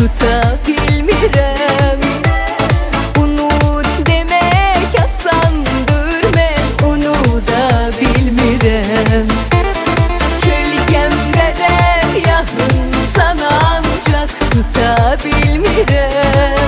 tutabilmirəm Unut demək asandır mən unuda bilmirəm Kölgəmdə də yaxın sana ancaq tuta bilmirəm